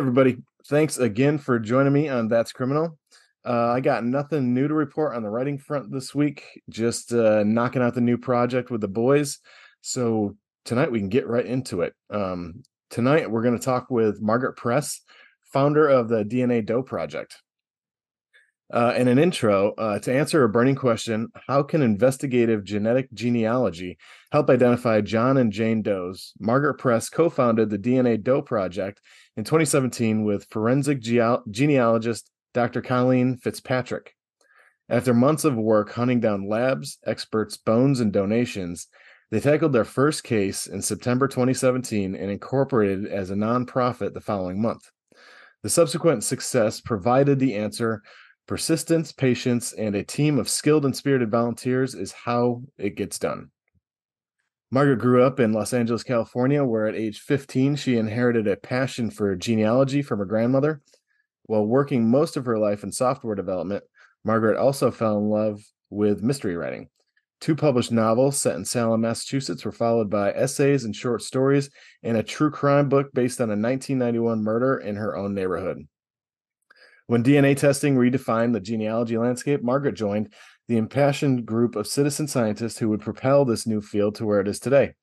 Everybody. Thanks again for joining me on That's Criminal. Uh, I got nothing new to report on the writing front this week, just uh, knocking out the new project with the boys. So tonight we can get right into it. Um, tonight we're going to talk with Margaret Press, founder of the DNA Doe Project. Uh, in an intro, uh, to answer a burning question, how can investigative genetic genealogy help identify John and Jane Does? Margaret Press co founded the DNA Doe Project in 2017 with forensic ge- genealogist Dr. Colleen Fitzpatrick. After months of work hunting down labs, experts, bones, and donations, they tackled their first case in September 2017 and incorporated as a nonprofit the following month. The subsequent success provided the answer Persistence, patience, and a team of skilled and spirited volunteers is how it gets done. Margaret grew up in Los Angeles, California, where at age 15 she inherited a passion for genealogy from her grandmother. While working most of her life in software development, Margaret also fell in love with mystery writing. Two published novels set in Salem, Massachusetts were followed by essays and short stories and a true crime book based on a 1991 murder in her own neighborhood. When DNA testing redefined the genealogy landscape, Margaret joined the impassioned group of citizen scientists who would propel this new field to where it is today.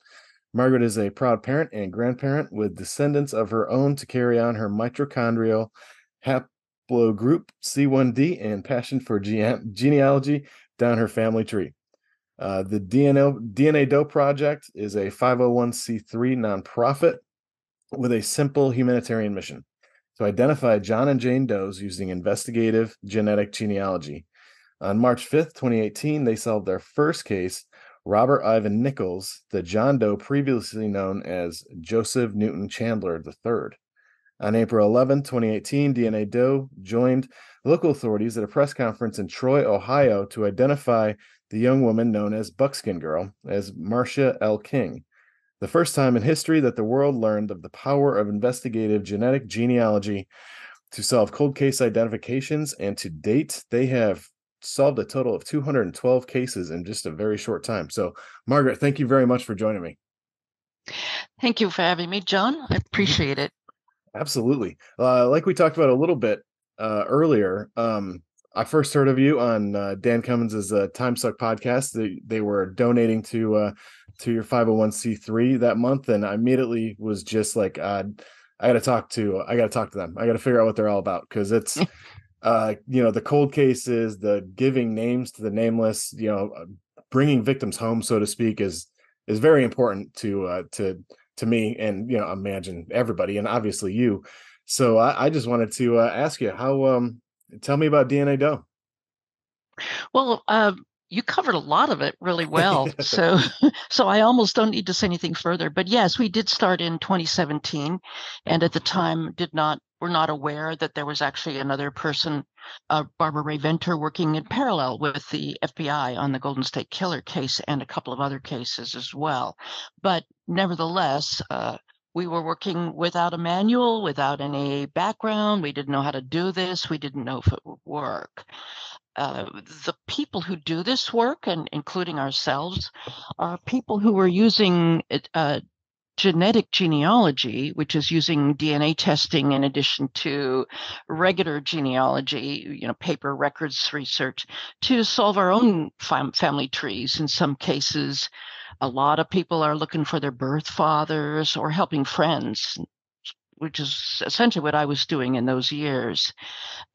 Margaret is a proud parent and grandparent with descendants of her own to carry on her mitochondrial haplogroup C1D and passion for gene- genealogy down her family tree. Uh, the DNA, DNA Doe Project is a 501c3 nonprofit with a simple humanitarian mission to identify John and Jane Does using investigative genetic genealogy. On March 5th, 2018, they solved their first case. Robert Ivan Nichols, the John Doe previously known as Joseph Newton Chandler III. On April 11, 2018, DNA Doe joined local authorities at a press conference in Troy, Ohio, to identify the young woman known as Buckskin Girl as Marcia L. King the first time in history that the world learned of the power of investigative genetic genealogy to solve cold case identifications. And to date, they have solved a total of 212 cases in just a very short time. So, Margaret, thank you very much for joining me. Thank you for having me, John. I mm-hmm. appreciate it. Absolutely. Uh, like we talked about a little bit uh, earlier, um, I first heard of you on uh, Dan Cummins' uh, Time Suck podcast. They, they were donating to uh, to your 501c3 that month, and I immediately was just like, uh, I got to talk to I got to talk to them. I got to figure out what they're all about because it's uh, you know the cold cases, the giving names to the nameless, you know, uh, bringing victims home, so to speak, is is very important to uh, to to me, and you know, imagine everybody, and obviously you. So I, I just wanted to uh, ask you how um Tell me about DNA Doe. Well, uh, you covered a lot of it really well. so, so I almost don't need to say anything further. But yes, we did start in 2017, and at the time did not were not aware that there was actually another person, uh, Barbara Rae-Venter, working in parallel with the FBI on the Golden State Killer case and a couple of other cases as well. But nevertheless, uh, we were working without a manual, without any background. We didn't know how to do this. We didn't know if it would work. Uh, the people who do this work, and including ourselves, are people who are using uh, genetic genealogy, which is using DNA testing in addition to regular genealogy, you know, paper records research, to solve our own fam- family trees. In some cases, a lot of people are looking for their birth fathers or helping friends, which is essentially what I was doing in those years.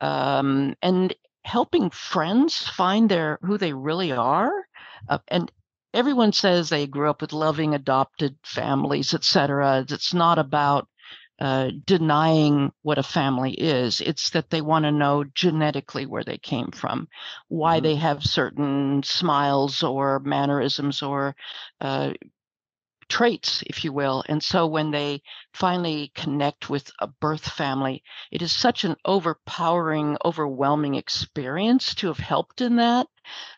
Um, and helping friends find their who they really are. Uh, and everyone says they grew up with loving adopted families, etc. It's not about uh, denying what a family is. It's that they want to know genetically where they came from, why mm-hmm. they have certain smiles or mannerisms or uh, traits, if you will. And so when they finally connect with a birth family, it is such an overpowering, overwhelming experience to have helped in that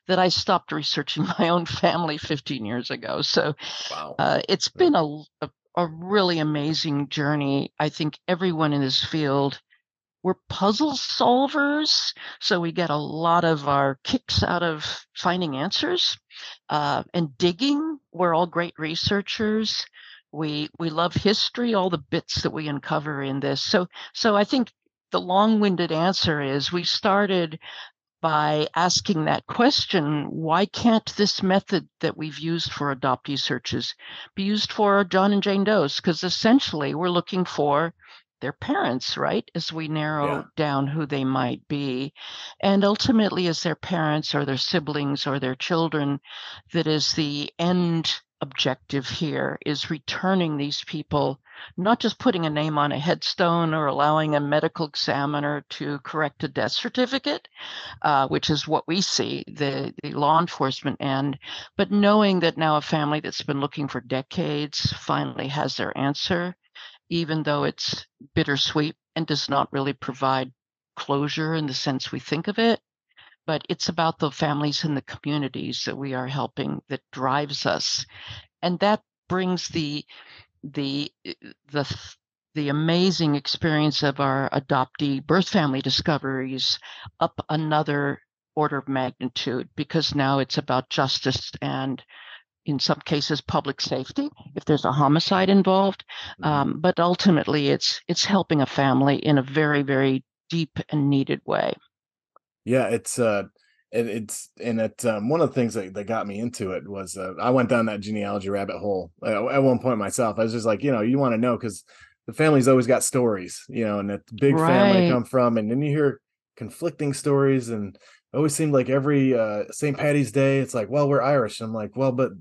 that I stopped researching my own family 15 years ago. So wow. uh, it's been a, a, a really amazing journey. I think everyone in this field we're puzzle solvers, so we get a lot of our kicks out of finding answers uh, and digging. We're all great researchers. We we love history, all the bits that we uncover in this. So so I think the long-winded answer is we started by asking that question why can't this method that we've used for adoptee searches be used for John and Jane Doe's? Because essentially we're looking for their parents, right? As we narrow yeah. down who they might be. And ultimately, as their parents or their siblings or their children, that is the end objective here is returning these people, not just putting a name on a headstone or allowing a medical examiner to correct a death certificate, uh, which is what we see, the, the law enforcement end, but knowing that now a family that's been looking for decades finally has their answer even though it's bittersweet and does not really provide closure in the sense we think of it. But it's about the families and the communities that we are helping that drives us. And that brings the the the the amazing experience of our adoptee birth family discoveries up another order of magnitude because now it's about justice and in some cases public safety if there's a homicide involved mm-hmm. um, but ultimately it's it's helping a family in a very very deep and needed way yeah it's uh it, it's and it um, one of the things that, that got me into it was uh, i went down that genealogy rabbit hole uh, at one point myself i was just like you know you want to know because the family's always got stories you know and a big right. family come from and then you hear conflicting stories and it always seemed like every uh st patty's day it's like well we're irish i'm like well but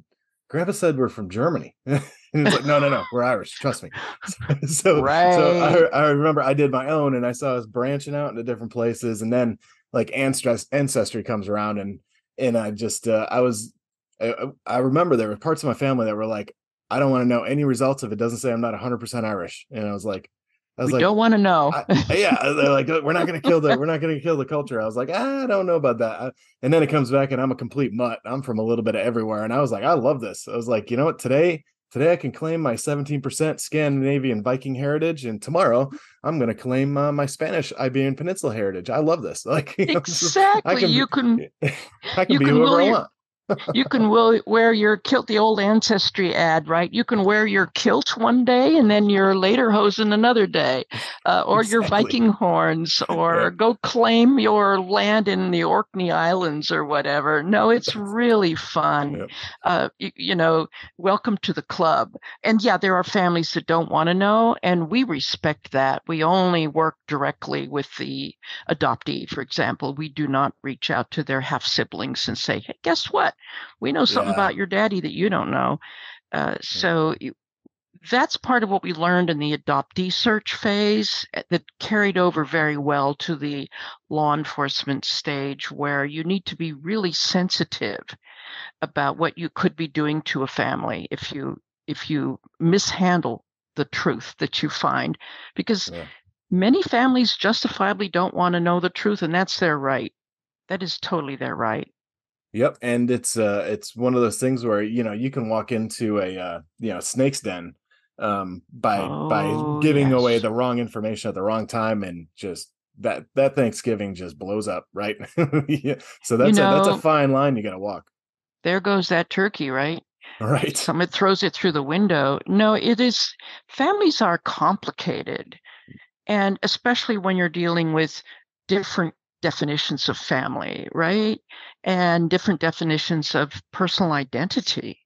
Grandpa said we're from Germany. and he's like, no, no, no, we're Irish. Trust me. so, right. so I, I, remember I did my own and I saw us branching out into different places. And then like ancestry comes around and, and I just, uh, I was, I, I remember there were parts of my family that were like, I don't want to know any results if it doesn't say I'm not 100% Irish. And I was like, I was we like, don't want to know. I, yeah, they're like, we're not going to kill the, we're not going to kill the culture. I was like, I don't know about that. And then it comes back, and I'm a complete mutt. I'm from a little bit of everywhere, and I was like, I love this. I was like, you know what? Today, today I can claim my 17% Scandinavian Viking heritage, and tomorrow I'm going to claim uh, my Spanish Iberian Peninsula heritage. I love this. Like you exactly, know, can, you can, I can be whoever I want you can wear your kilt, the old ancestry ad, right? You can wear your kilt one day and then your lederhosen another day, uh, or exactly. your Viking horns, or yeah. go claim your land in the Orkney Islands or whatever. No, it's really fun. Yep. Uh, you, you know, welcome to the club. And yeah, there are families that don't want to know, and we respect that. We only work directly with the adoptee, for example. We do not reach out to their half siblings and say, hey, guess what? We know something yeah. about your daddy that you don't know. Uh, so that's part of what we learned in the adoptee search phase eh, that carried over very well to the law enforcement stage where you need to be really sensitive about what you could be doing to a family if you if you mishandle the truth that you find because yeah. many families justifiably don't want to know the truth and that's their right that is totally their right Yep, and it's uh it's one of those things where you know you can walk into a uh you know snake's den um by oh, by giving yes. away the wrong information at the wrong time and just that that Thanksgiving just blows up, right? yeah. So that's you know, a that's a fine line you got to walk. There goes that turkey, right? Right. Someone throws it through the window. No, it is families are complicated. And especially when you're dealing with different definitions of family, right? And different definitions of personal identity.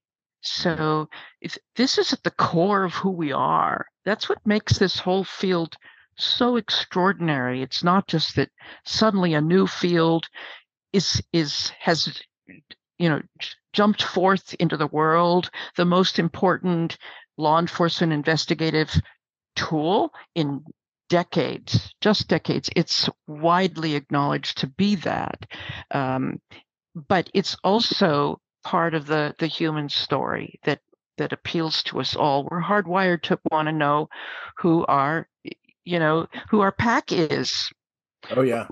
Mm-hmm. So if this is at the core of who we are. That's what makes this whole field so extraordinary. It's not just that suddenly a new field is is has you know jumped forth into the world, the most important law enforcement investigative tool in decades, just decades. It's widely acknowledged to be that. Um, but it's also part of the, the human story that, that appeals to us all. We're hardwired to want to know who our, you know, who our pack is. Oh, yeah.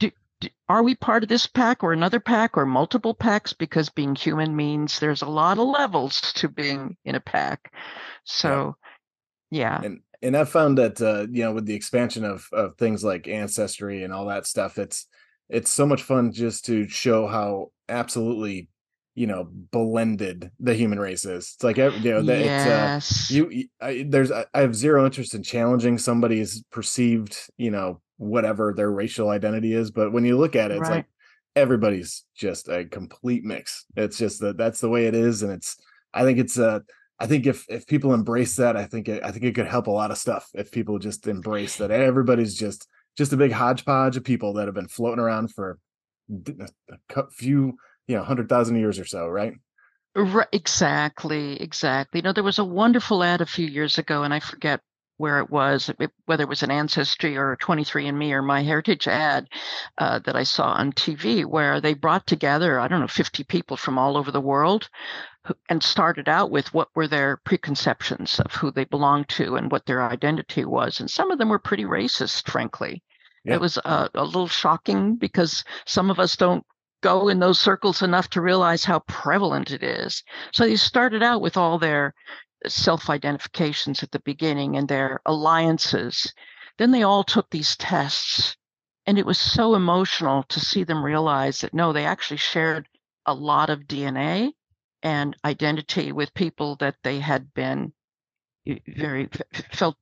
Do, do, are we part of this pack or another pack or multiple packs? Because being human means there's a lot of levels to being in a pack. So, yeah. yeah. And and I've found that uh, you know with the expansion of of things like ancestry and all that stuff, it's it's so much fun just to show how absolutely you know blended the human race is. It's like you know that yes. it's uh, you. I, there's I have zero interest in challenging somebody's perceived you know whatever their racial identity is, but when you look at it, it's right. like everybody's just a complete mix. It's just that that's the way it is, and it's. I think it's a. I think if if people embrace that, I think it, I think it could help a lot of stuff. If people just embrace that, everybody's just just a big hodgepodge of people that have been floating around for a few, you know, hundred thousand years or so, right? Right, exactly, exactly. You know, there was a wonderful ad a few years ago, and I forget where it was, whether it was an Ancestry or 23andMe or My Heritage ad uh, that I saw on TV, where they brought together, I don't know, 50 people from all over the world and started out with what were their preconceptions of who they belonged to and what their identity was. And some of them were pretty racist, frankly. Yeah. It was uh, a little shocking because some of us don't go in those circles enough to realize how prevalent it is. So they started out with all their self identifications at the beginning and their alliances. Then they all took these tests. And it was so emotional to see them realize that no, they actually shared a lot of DNA and identity with people that they had been very felt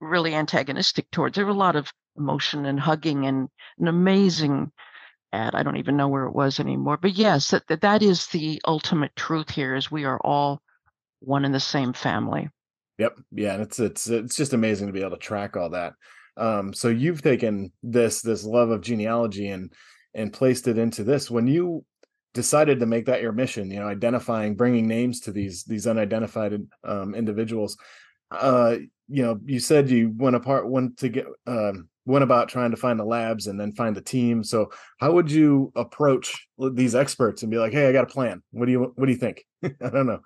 really antagonistic towards. There were a lot of emotion and hugging and an amazing ad. I don't even know where it was anymore. But yes, that that, that is the ultimate truth here is we are all one in the same family. Yep. Yeah. And it's it's it's just amazing to be able to track all that. Um, so you've taken this this love of genealogy and and placed it into this. When you decided to make that your mission, you know, identifying, bringing names to these these unidentified um, individuals, uh, you know, you said you went apart, went to get um, went about trying to find the labs and then find the team. So how would you approach these experts and be like, "Hey, I got a plan. What do you what do you think?" I don't know.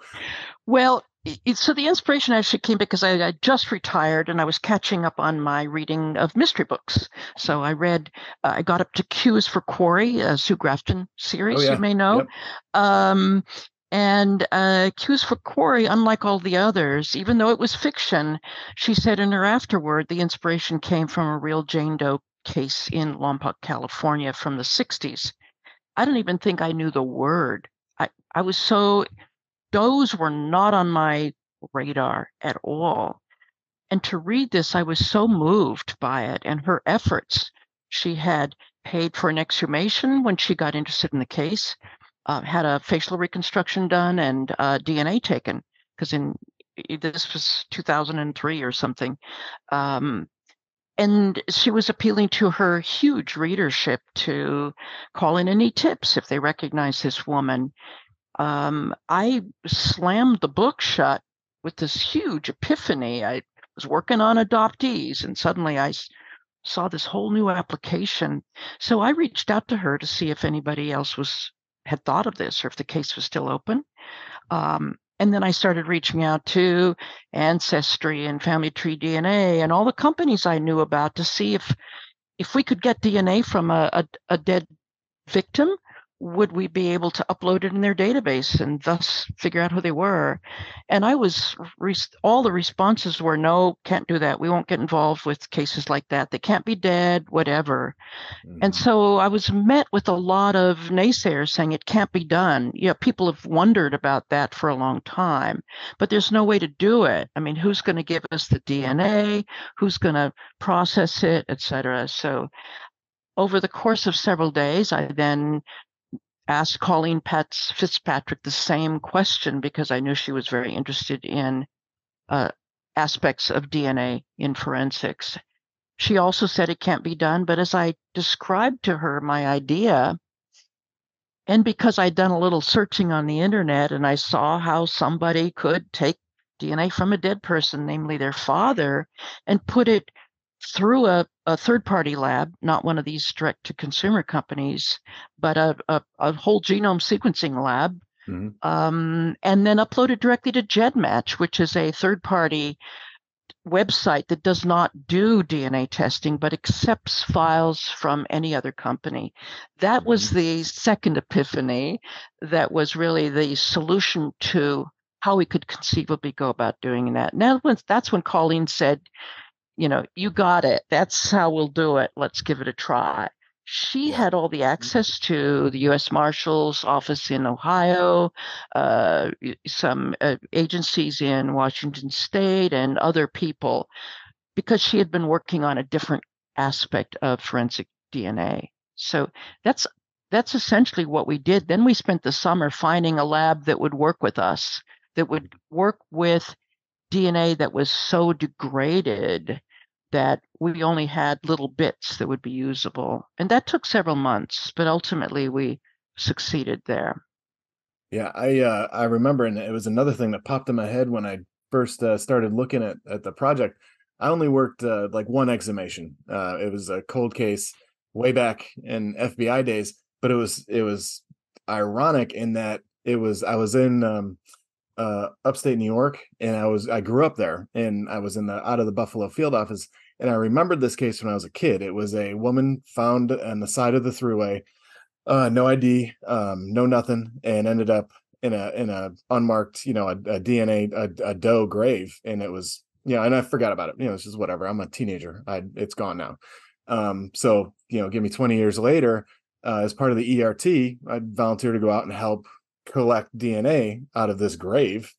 Well, so the inspiration actually came because I, I, just retired and I was catching up on my reading of mystery books. So I read, uh, I got up to Q's for Quarry, a Sue Grafton series oh, yeah. you may know. Yep. Um, and uh, Q's for Quarry, unlike all the others, even though it was fiction, she said in her afterword, the inspiration came from a real Jane Doe case in Lompoc, California from the 60s. I don't even think I knew the word. I, I was so, those were not on my radar at all. And to read this, I was so moved by it and her efforts. She had paid for an exhumation when she got interested in the case uh, had a facial reconstruction done and uh, DNA taken because in this was 2003 or something. Um, and she was appealing to her huge readership to call in any tips if they recognize this woman. Um, I slammed the book shut with this huge epiphany. I was working on adoptees, and suddenly I saw this whole new application. So I reached out to her to see if anybody else was had thought of this or if the case was still open. Um, and then I started reaching out to Ancestry and Family Tree DNA and all the companies I knew about to see if if we could get DNA from a, a, a dead victim would we be able to upload it in their database and thus figure out who they were? And I was, all the responses were, no, can't do that. We won't get involved with cases like that. They can't be dead, whatever. Mm-hmm. And so I was met with a lot of naysayers saying it can't be done. Yeah, people have wondered about that for a long time, but there's no way to do it. I mean, who's going to give us the DNA? Who's going to process it, et cetera? So over the course of several days, I then asked Colleen Petz Fitzpatrick the same question because I knew she was very interested in uh, aspects of DNA in forensics. She also said it can't be done, but as I described to her my idea, and because I'd done a little searching on the internet and I saw how somebody could take DNA from a dead person, namely their father, and put it through a, a third party lab, not one of these direct to consumer companies, but a, a, a whole genome sequencing lab, mm-hmm. um, and then uploaded directly to GEDmatch, which is a third party website that does not do DNA testing but accepts files from any other company. That was mm-hmm. the second epiphany that was really the solution to how we could conceivably go about doing that. Now, that's when Colleen said, you know, you got it. That's how we'll do it. Let's give it a try. she had all the access to the U.S. Marshal's office in Ohio, uh, some uh, agencies in Washington State, and other people, because she had been working on a different aspect of forensic DNA. So that's that's essentially what we did. Then we spent the summer finding a lab that would work with us, that would work with DNA that was so degraded that we only had little bits that would be usable. And that took several months, but ultimately we succeeded there. Yeah, I uh, I remember, and it was another thing that popped in my head when I first uh, started looking at at the project. I only worked uh, like one exhumation. Uh, it was a cold case way back in FBI days, but it was it was ironic in that it was I was in um, uh, upstate New York, and I was I grew up there, and I was in the out of the Buffalo field office, and I remembered this case when I was a kid. It was a woman found on the side of the throughway, uh, no ID, um, no nothing, and ended up in a in a unmarked, you know, a, a DNA a, a, doe grave, and it was you know, and I forgot about it. You know, it's just whatever. I'm a teenager. I it's gone now. Um, so you know, give me 20 years later, uh, as part of the ERT, I volunteered to go out and help collect DNA out of this grave.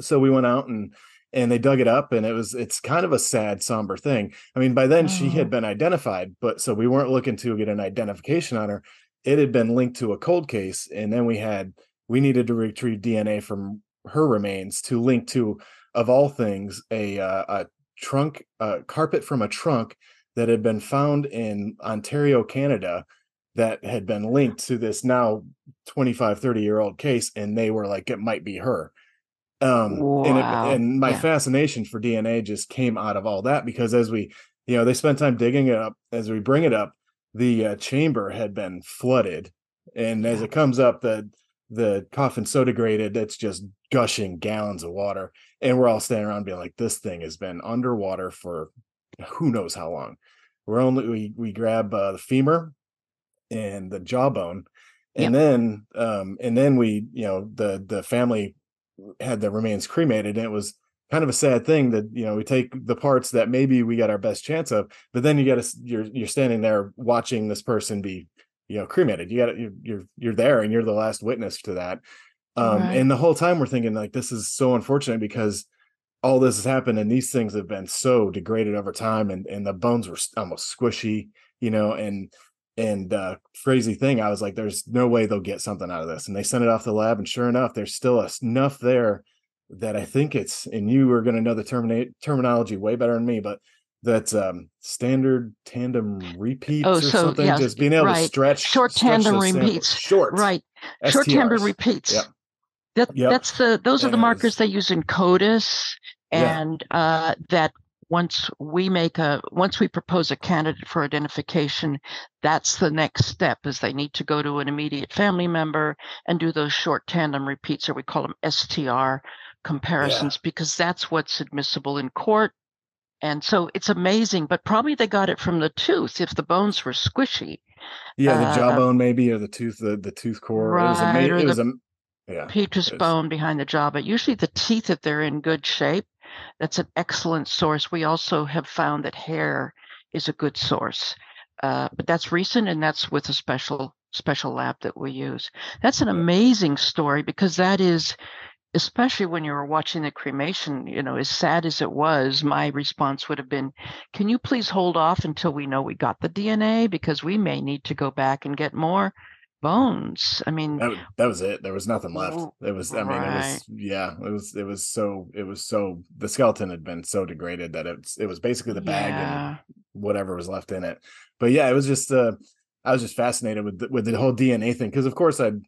So we went out and and they dug it up and it was it's kind of a sad somber thing. I mean by then oh. she had oh. been identified, but so we weren't looking to get an identification on her. It had been linked to a cold case and then we had we needed to retrieve DNA from her remains to link to of all things a uh, a trunk uh, carpet from a trunk that had been found in Ontario, Canada that had been linked to this now 25 30 year old case and they were like it might be her um wow. and, it, and my yeah. fascination for dna just came out of all that because as we you know they spent time digging it up as we bring it up the uh, chamber had been flooded and as it comes up the the coffin so degraded it's just gushing gallons of water and we're all standing around being like this thing has been underwater for who knows how long we're only we we grab uh, the femur and the jawbone and yep. then um and then we you know the the family had the remains cremated and it was kind of a sad thing that you know we take the parts that maybe we got our best chance of but then you got to you're you're standing there watching this person be you know cremated you got you're, you're you're there and you're the last witness to that um right. and the whole time we're thinking like this is so unfortunate because all this has happened and these things have been so degraded over time and and the bones were almost squishy you know and and uh, crazy thing, I was like, "There's no way they'll get something out of this." And they sent it off the lab, and sure enough, there's still enough there that I think it's. And you are going to know the terminate terminology way better than me, but that's um, standard tandem repeats oh, or so, something. Yeah, Just being able right. to stretch short stretch tandem repeats. Short, right? STRs. Short tandem repeats. Yep. That, yep. That's the those are the markers they use in CODIS, and yeah. uh, that once we make a once we propose a candidate for identification that's the next step is they need to go to an immediate family member and do those short tandem repeats or we call them str comparisons yeah. because that's what's admissible in court. And so it's amazing but probably they got it from the tooth if the bones were squishy. Yeah the uh, jawbone maybe or the tooth the, the tooth core. Right, it was, ama- it was a yeah, petrous bone behind the jaw but usually the teeth if they're in good shape that's an excellent source. We also have found that hair is a good source, uh, but that's recent and that's with a special special lab that we use. That's an amazing story because that is especially when you were watching the cremation, you know, as sad as it was, my response would have been, Can you please hold off until we know we got the DNA? Because we may need to go back and get more bones. I mean, that, that was it. There was nothing left. It was, I mean, it was, yeah, it was, it was so, it was so, the skeleton had been so degraded that it's, it was basically the bag yeah. and whatever was left in it. But yeah, it was just, uh, I was just fascinated with the, with the whole DNA thing because, of course, I'd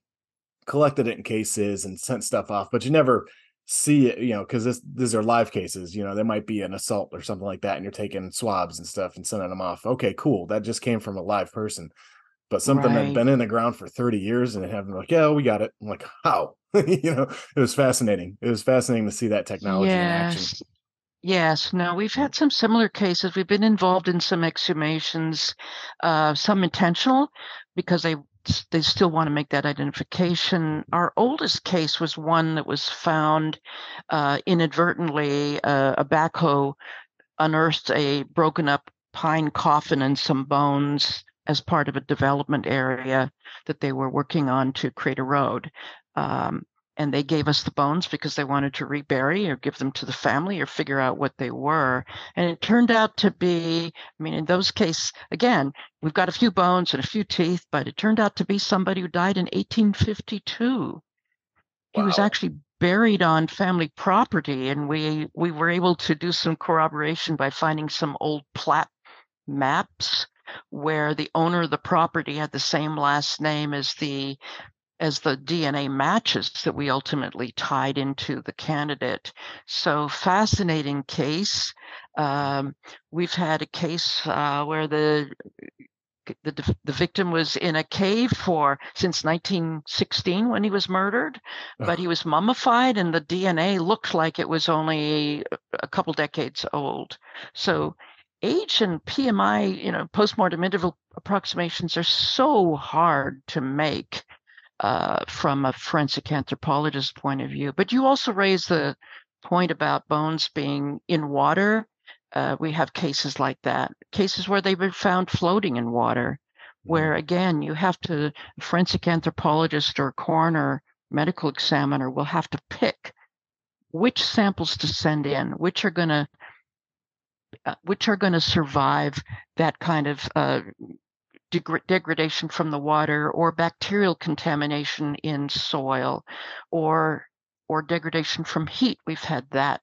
collected it in cases and sent stuff off, but you never see it, you know, because this these are live cases. You know, there might be an assault or something like that, and you're taking swabs and stuff and sending them off. Okay, cool. That just came from a live person but something right. that been in the ground for 30 years and having like, yeah, we got it. I'm like, how? you know, it was fascinating. It was fascinating to see that technology yes. in action. Yes, no, we've had some similar cases. We've been involved in some exhumations, uh, some intentional because they they still want to make that identification. Our oldest case was one that was found uh, inadvertently. Uh, a backhoe unearthed a broken up pine coffin and some bones as part of a development area that they were working on to create a road. Um, and they gave us the bones because they wanted to rebury or give them to the family or figure out what they were. And it turned out to be, I mean, in those cases, again, we've got a few bones and a few teeth, but it turned out to be somebody who died in 1852. He was actually buried on family property, and we we were able to do some corroboration by finding some old plat maps where the owner of the property had the same last name as the as the DNA matches that we ultimately tied into the candidate. So fascinating case. Um, we've had a case uh, where the the, the victim was in a cave for since 1916 when he was murdered, but he was mummified and the DNA looked like it was only a couple decades old. So age and PMI, you know, postmortem interval approximations are so hard to make uh, from a forensic anthropologist point of view. But you also raise the point about bones being in water. Uh, we have cases like that, cases where they've been found floating in water, where mm-hmm. again, you have to, forensic anthropologist or coroner medical examiner will have to pick which samples to send in, which are going to which are going to survive that kind of uh, degradation from the water or bacterial contamination in soil or or degradation from heat. We've had that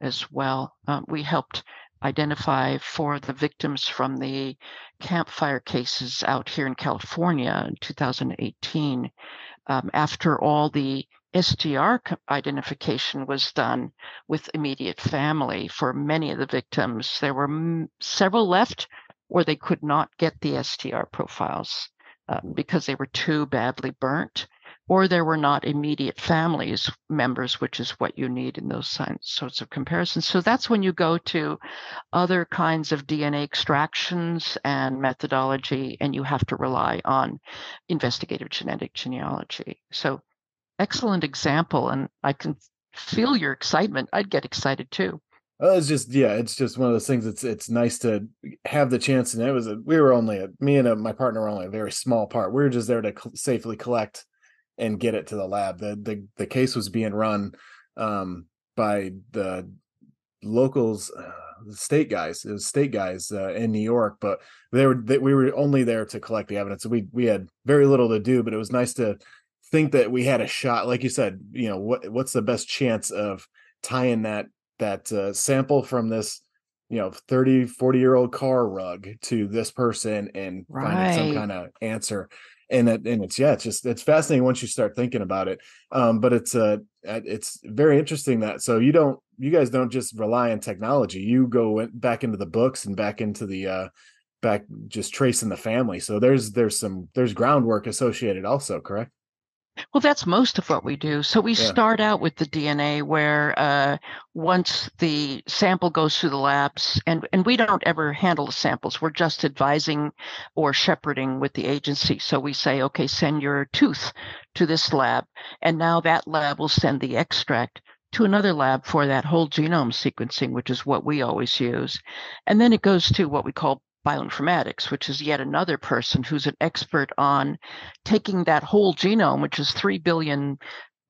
as well. Um, we helped identify for the victims from the Camp Fire cases out here in California in 2018. Um, after all the STR identification was done with immediate family for many of the victims. There were m- several left where they could not get the STR profiles um, because they were too badly burnt, or there were not immediate families members, which is what you need in those sorts of comparisons. So that's when you go to other kinds of DNA extractions and methodology, and you have to rely on investigative genetic genealogy. So excellent example, and I can feel your excitement. I'd get excited too. Well, it's just yeah, it's just one of those things. It's it's nice to have the chance, and it was a, we were only a, me and a, my partner were only a very small part. We were just there to cl- safely collect and get it to the lab. the the The case was being run um, by the locals, uh, the state guys. It was state guys uh, in New York, but they were they, we were only there to collect the evidence. We we had very little to do, but it was nice to think that we had a shot. Like you said, you know what what's the best chance of tying that that uh, sample from this you know 30 40 year old car rug to this person and right. finding some kind of answer and it, and it's yeah it's just it's fascinating once you start thinking about it um but it's uh it's very interesting that so you don't you guys don't just rely on technology you go back into the books and back into the uh back just tracing the family so there's there's some there's groundwork associated also correct well, that's most of what we do. So we yeah. start out with the DNA where uh, once the sample goes through the labs, and, and we don't ever handle the samples, we're just advising or shepherding with the agency. So we say, okay, send your tooth to this lab. And now that lab will send the extract to another lab for that whole genome sequencing, which is what we always use. And then it goes to what we call bioinformatics, which is yet another person who's an expert on taking that whole genome, which is 3 billion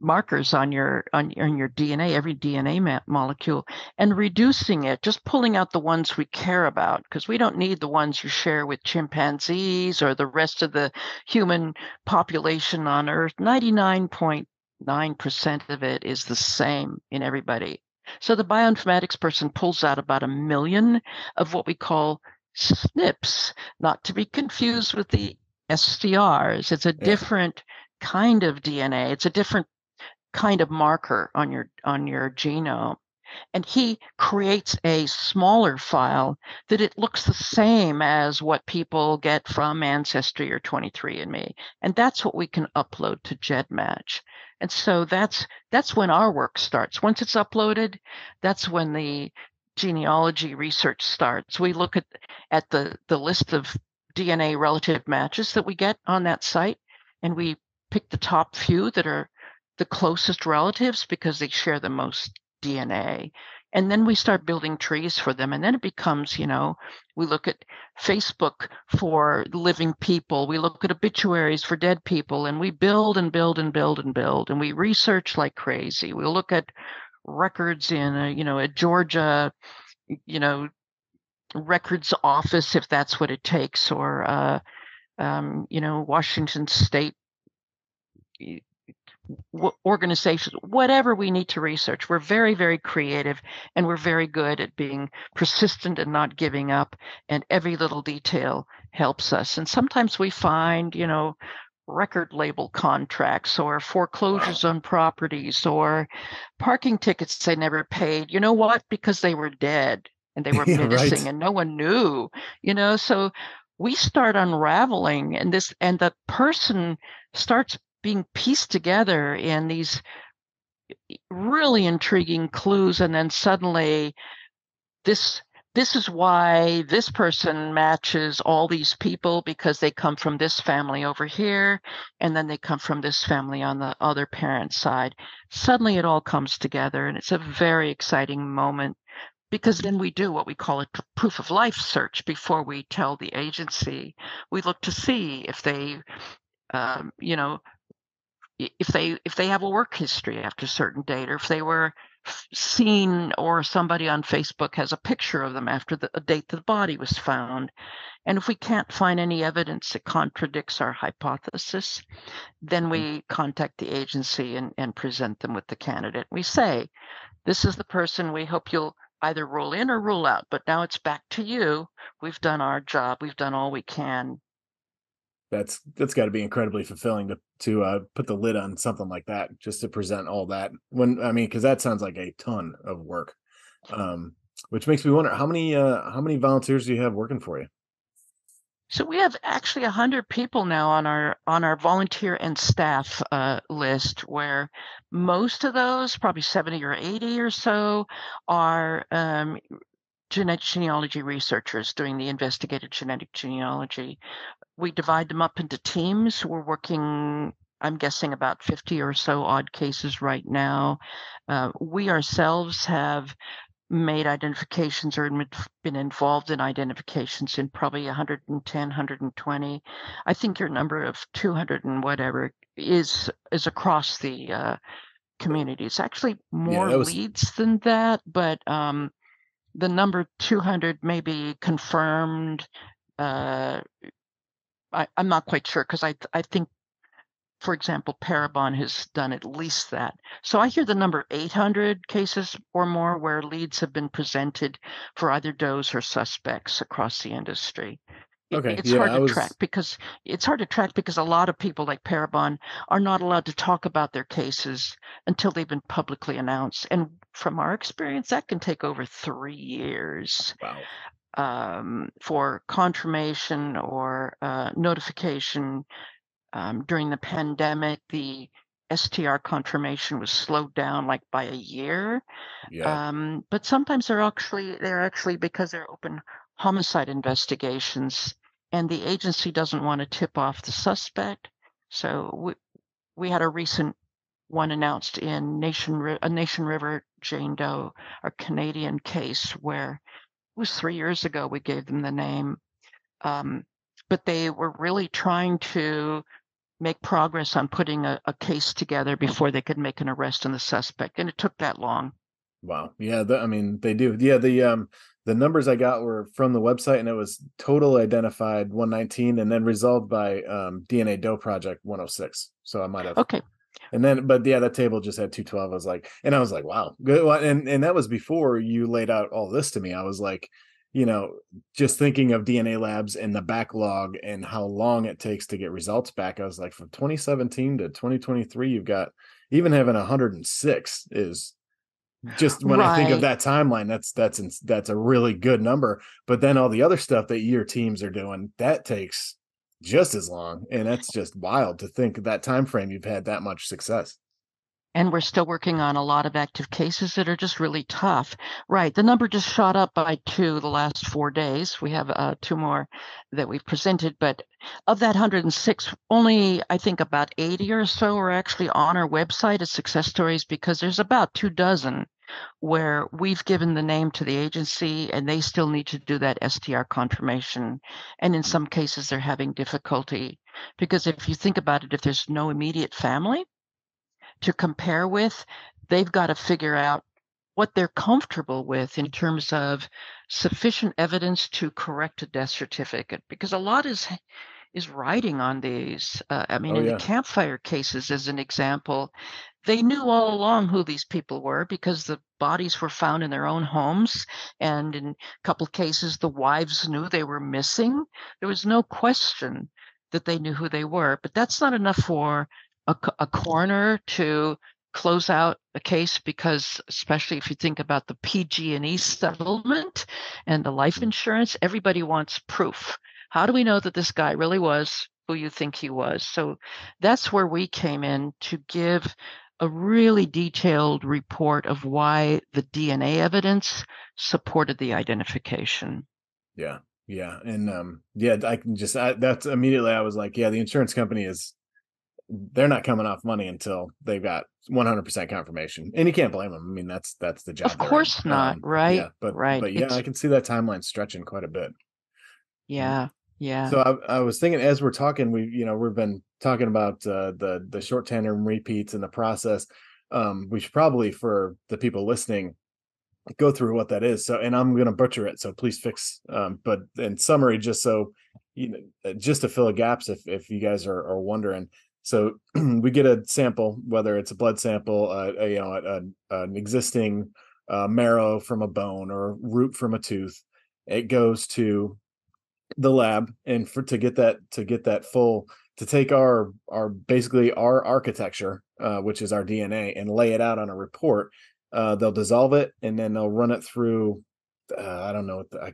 markers on your on, on your DNA, every DNA ma- molecule, and reducing it, just pulling out the ones we care about, because we don't need the ones you share with chimpanzees or the rest of the human population on Earth. 99.9% of it is the same in everybody. So the bioinformatics person pulls out about a million of what we call SNPs, not to be confused with the STRs. It's a different kind of DNA. It's a different kind of marker on your on your genome. And he creates a smaller file that it looks the same as what people get from Ancestry or 23andMe. And that's what we can upload to GEDmatch. And so that's that's when our work starts. Once it's uploaded, that's when the genealogy research starts. We look at at the the list of DNA relative matches that we get on that site, and we pick the top few that are the closest relatives because they share the most DNA. and then we start building trees for them and then it becomes you know we look at facebook for living people we look at obituaries for dead people and we build and build and build and build and we research like crazy we look at records in a, you know a georgia you know records office if that's what it takes or uh, um, you know washington state organizations, whatever we need to research. We're very, very creative and we're very good at being persistent and not giving up. And every little detail helps us. And sometimes we find, you know, record label contracts or foreclosures on properties or parking tickets they never paid. You know what? Because they were dead and they were missing right. and no one knew, you know, so we start unraveling and this and the person starts being pieced together in these really intriguing clues and then suddenly this this is why this person matches all these people because they come from this family over here and then they come from this family on the other parent side suddenly it all comes together and it's a very exciting moment because then we do what we call a proof of life search before we tell the agency. We look to see if they um, you know if they if they have a work history after a certain date or if they were seen or somebody on facebook has a picture of them after the date the body was found. And if we can't find any evidence that contradicts our hypothesis then we mm. contact the agency and, and present them with the candidate. We say this is the person. We hope you'll either rule in or rule out but now it's back to you. We've done our job. We've done all we can. That's that's got to be incredibly fulfilling to to uh, put the lid on something like that just to present all that when i mean because that sounds like a ton of work um which makes me wonder how many uh how many volunteers do you have working for you so we have actually 100 people now on our on our volunteer and staff uh, list where most of those probably 70 or 80 or so are um, genetic genealogy researchers doing the investigative genetic genealogy we divide them up into teams. We're working, I'm guessing, about 50 or so odd cases right now. Uh, we ourselves have made identifications or been involved in identifications in probably 110 120 i think your number of 200 and whatever is is across the uh, community. It's actually more yeah, was... leads than that but um, the number 200 may be confirmed uh, I, am not quite sure because I I think, for example, Parabon has done at least that. So I hear the number 800 cases or more where leads have been presented for either does or suspects across the industry. Okay, it's yeah, hard to was... track because it's hard to track because a lot of people like Parabon are not allowed to talk about their cases until they've been publicly announced. And from our experience, that can take over three years. Wow um, for confirmation or uh, notification um, during the pandemic, the STR confirmation was slowed down like by a year. Yeah. Um, but sometimes they're actually they're actually because they're open homicide investigations, and the agency doesn't want to tip off the suspect. So we we had a recent one announced in Nation a Nation River Jane Doe, a Canadian case where it was three years ago we gave them the name. Um, but they were really trying to make progress on putting a, a, case together before they could make an arrest on the suspect, and it took that long. Wow. Yeah. The, I mean, they do. Yeah. The um the numbers I got were from the website, and it was total identified 119, and then resolved by um, DNA Doe Project 106. So I might have okay. And then, but yeah, that table just had 212. I was like, and I was like, wow, good. And and that was before you laid out all this to me. I was like, you know, just thinking of DNA labs and the backlog and how long it takes to get results back. I was like, from 2017 to 2023, you've got even having 106 is just when right. I think of that timeline, that's that's that's a really good number. But then all the other stuff that your teams are doing, that takes just as long and that's just wild to think that time frame you've had that much success and we're still working on a lot of active cases that are just really tough right the number just shot up by two the last four days we have uh, two more that we've presented but of that 106 only i think about 80 or so are actually on our website as success stories because there's about two dozen where we've given the name to the agency and they still need to do that STR confirmation. And in some cases, they're having difficulty because if you think about it, if there's no immediate family to compare with, they've got to figure out what they're comfortable with in terms of sufficient evidence to correct a death certificate because a lot is is riding on these uh, i mean Oh in yeah. the Camp Fire cases as an example they knew all along who these people were because the bodies were found in their own homes and in a couple of cases the wives knew they were missing there was no question that they knew who they were but that's not enough for a, a coroner to close out a case because especially if you think about the PG&E settlement and the life insurance everybody wants proof how do we know that this guy really was who you think he was so that's where we came in to give a really detailed report of why the DNA evidence supported the identification Yeah. Yeah. And um yeah, I can just I, that's immediately I was like, yeah, the insurance company is they're not coming off money until they've got 100% confirmation. And you can't blame them. I mean, that's that's the job. of they're in. course not Um, right Yeah, but right but yeah, it's I can see that timeline stretching quite a bit. yeah yeah So I, I was thinking as we're talking, we you know we've been talking about uh, the the short tandem repeats and the process. Um, we should probably for the people listening go through what that is. So and I'm going to butcher it. So please fix. Um, but in summary, just so you know, uh, just to fill the gaps, if if you guys are, are wondering. So we get a sample, whether it's a blood sample, uh, a, you know, a, a, an existing uh, marrow from a bone or root from a tooth. It goes to the lab and for to get that to get that full to take our our basically our architecture uh, which is our dna and lay it out on a report uh, they'll dissolve it and then they'll run it through uh, i don't know what the, i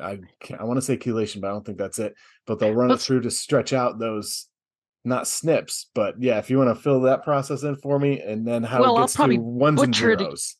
i, can't- I want to say chelation but i don't think that's it but they'll run it through to stretch out those not snips but yeah if you want to fill that process in for me and then how Well, it I'll gets probably to ones and butcher it zeros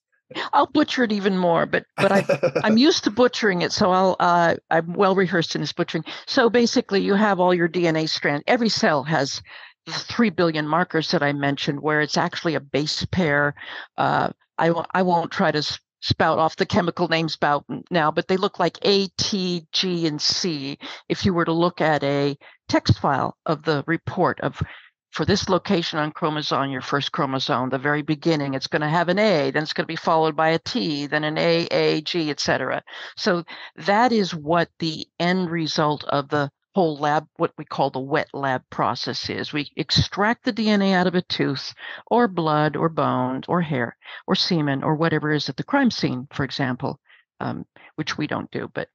I'll butcher it even more, but but I I'm used to butchering it, so I'll uh, I'm well rehearsed in this butchering. So basically, you have all your DNA strand. Every cell has the three billion markers that I mentioned, where it's actually a base pair. Uh, I won't I won't try to spout off the chemical names spout now, but they look like A, T, G, and C. If you were to look at a text file of the report of for this location on chromosome, your first chromosome, the very beginning, it's going to have an A, then it's going to be followed by a T, then an A, A, G, etc. So that is what the end result of the whole lab, what we call the wet lab process is. We extract the DNA out of a tooth or blood or bones or hair or semen or whatever is at the crime scene, for example, um, which we don't do. But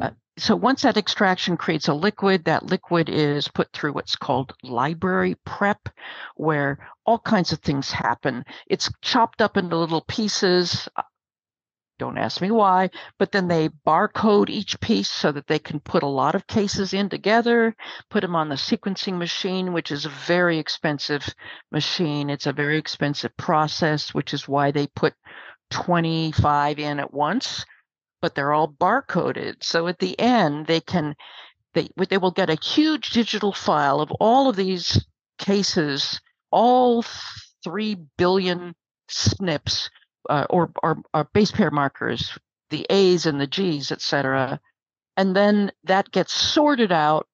uh, so once that extraction creates a liquid, that liquid is put through what's called library prep, where all kinds of things happen. It's chopped up into little pieces. uh, Don't ask me why, but then they barcode each piece so that they can put a lot of cases in together, put them on the sequencing machine, which is a very expensive machine. It's a very expensive process, which is why they put 25 in at once but they're all barcoded. So at the end, they can they they will get a huge digital file of all of these cases, all three billion SNPs uh, or, or or base pair markers, the A's and the G's, etc. And then that gets sorted out